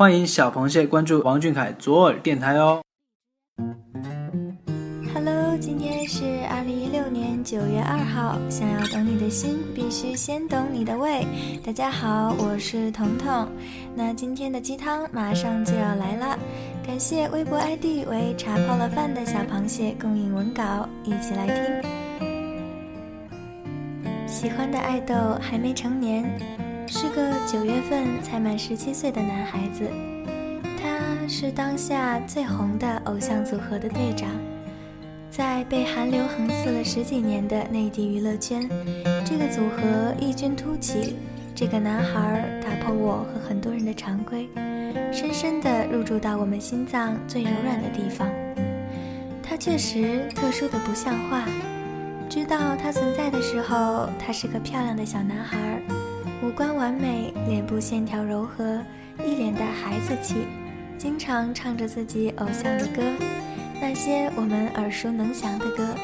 欢迎小螃蟹关注王俊凯左耳电台哦。Hello，今天是二零一六年九月二号。想要懂你的心，必须先懂你的胃。大家好，我是彤彤。那今天的鸡汤马上就要来了，感谢微博 ID 为茶泡了饭的小螃蟹供应文稿，一起来听。喜欢的爱豆还没成年，是个九月份才满十七岁的男孩子。他是当下最红的偶像组合的队长。在被韩流横刺了十几年的内地娱乐圈，这个组合异军突起。这个男孩打破我和很多人的常规，深深地入驻到我们心脏最柔软的地方。他确实特殊的不像话。知道他存在的时候，他是个漂亮的小男孩，五官完美，脸部线条柔和，一脸的孩子气，经常唱着自己偶像的歌。那些我们耳熟能详的歌，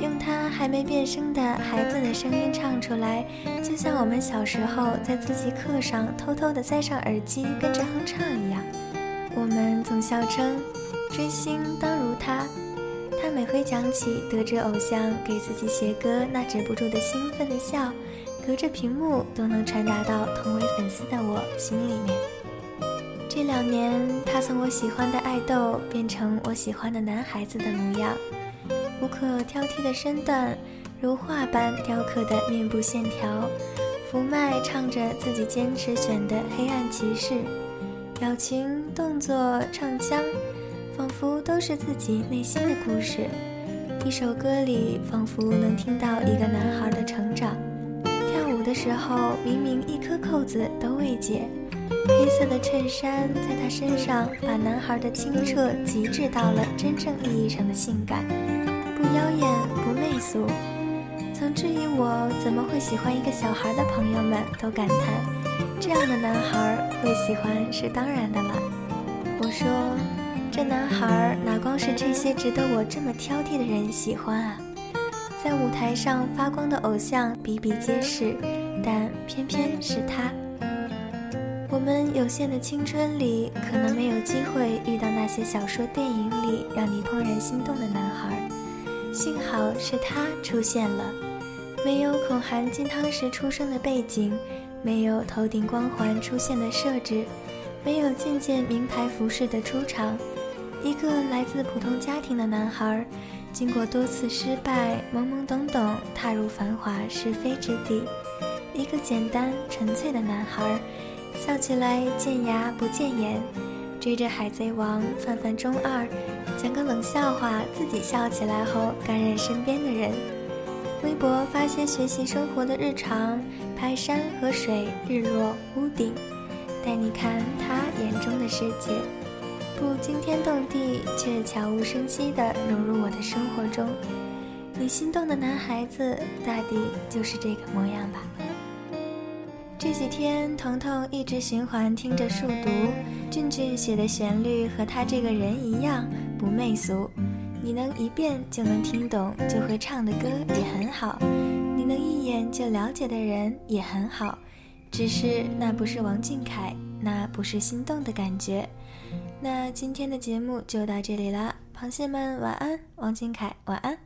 用他还没变声的孩子的声音唱出来，就像我们小时候在自习课上偷偷的塞上耳机跟着哼唱一样。我们总笑称，追星当如他。他每回讲起得知偶像给自己写歌那止不住的兴奋的笑，隔着屏幕都能传达到同为粉丝的我心里面。这两年，他从我喜欢的爱豆变成我喜欢的男孩子的模样，无可挑剔的身段，如画般雕刻的面部线条，福麦唱着自己坚持选的《黑暗骑士》，表情、动作、唱腔，仿佛都是自己内心的故事。一首歌里，仿佛能听到一个男孩的成长。跳舞的时候，明明一颗扣子都未解。黑色的衬衫在他身上，把男孩的清澈极致到了真正意义上的性感，不妖艳不媚俗。曾质疑我怎么会喜欢一个小孩的朋友们都感叹，这样的男孩会喜欢是当然的了。我说，这男孩哪光是这些值得我这么挑剔的人喜欢啊？在舞台上发光的偶像比比皆是，但偏偏是他。我们有限的青春里，可能没有机会遇到那些小说、电影里让你怦然心动的男孩。幸好是他出现了，没有孔含金汤匙出生的背景，没有头顶光环出现的设置，没有件件名牌服饰的出场。一个来自普通家庭的男孩，经过多次失败，懵懵懂懂踏入繁华是非之地。一个简单纯粹的男孩。笑起来见牙不见眼，追着海贼王泛泛中二，讲个冷笑话自己笑起来后感染身边的人。微博发些学习生活的日常，拍山和水、日落、屋顶，带你看他眼中的世界，不惊天动地，却悄无声息地融入我的生活中。你心动的男孩子，大抵就是这个模样吧。这几天，彤彤一直循环听着《数独》，俊俊写的旋律和他这个人一样不媚俗。你能一遍就能听懂就会唱的歌也很好，你能一眼就了解的人也很好。只是那不是王俊凯，那不是心动的感觉。那今天的节目就到这里啦，螃蟹们晚安，王俊凯晚安。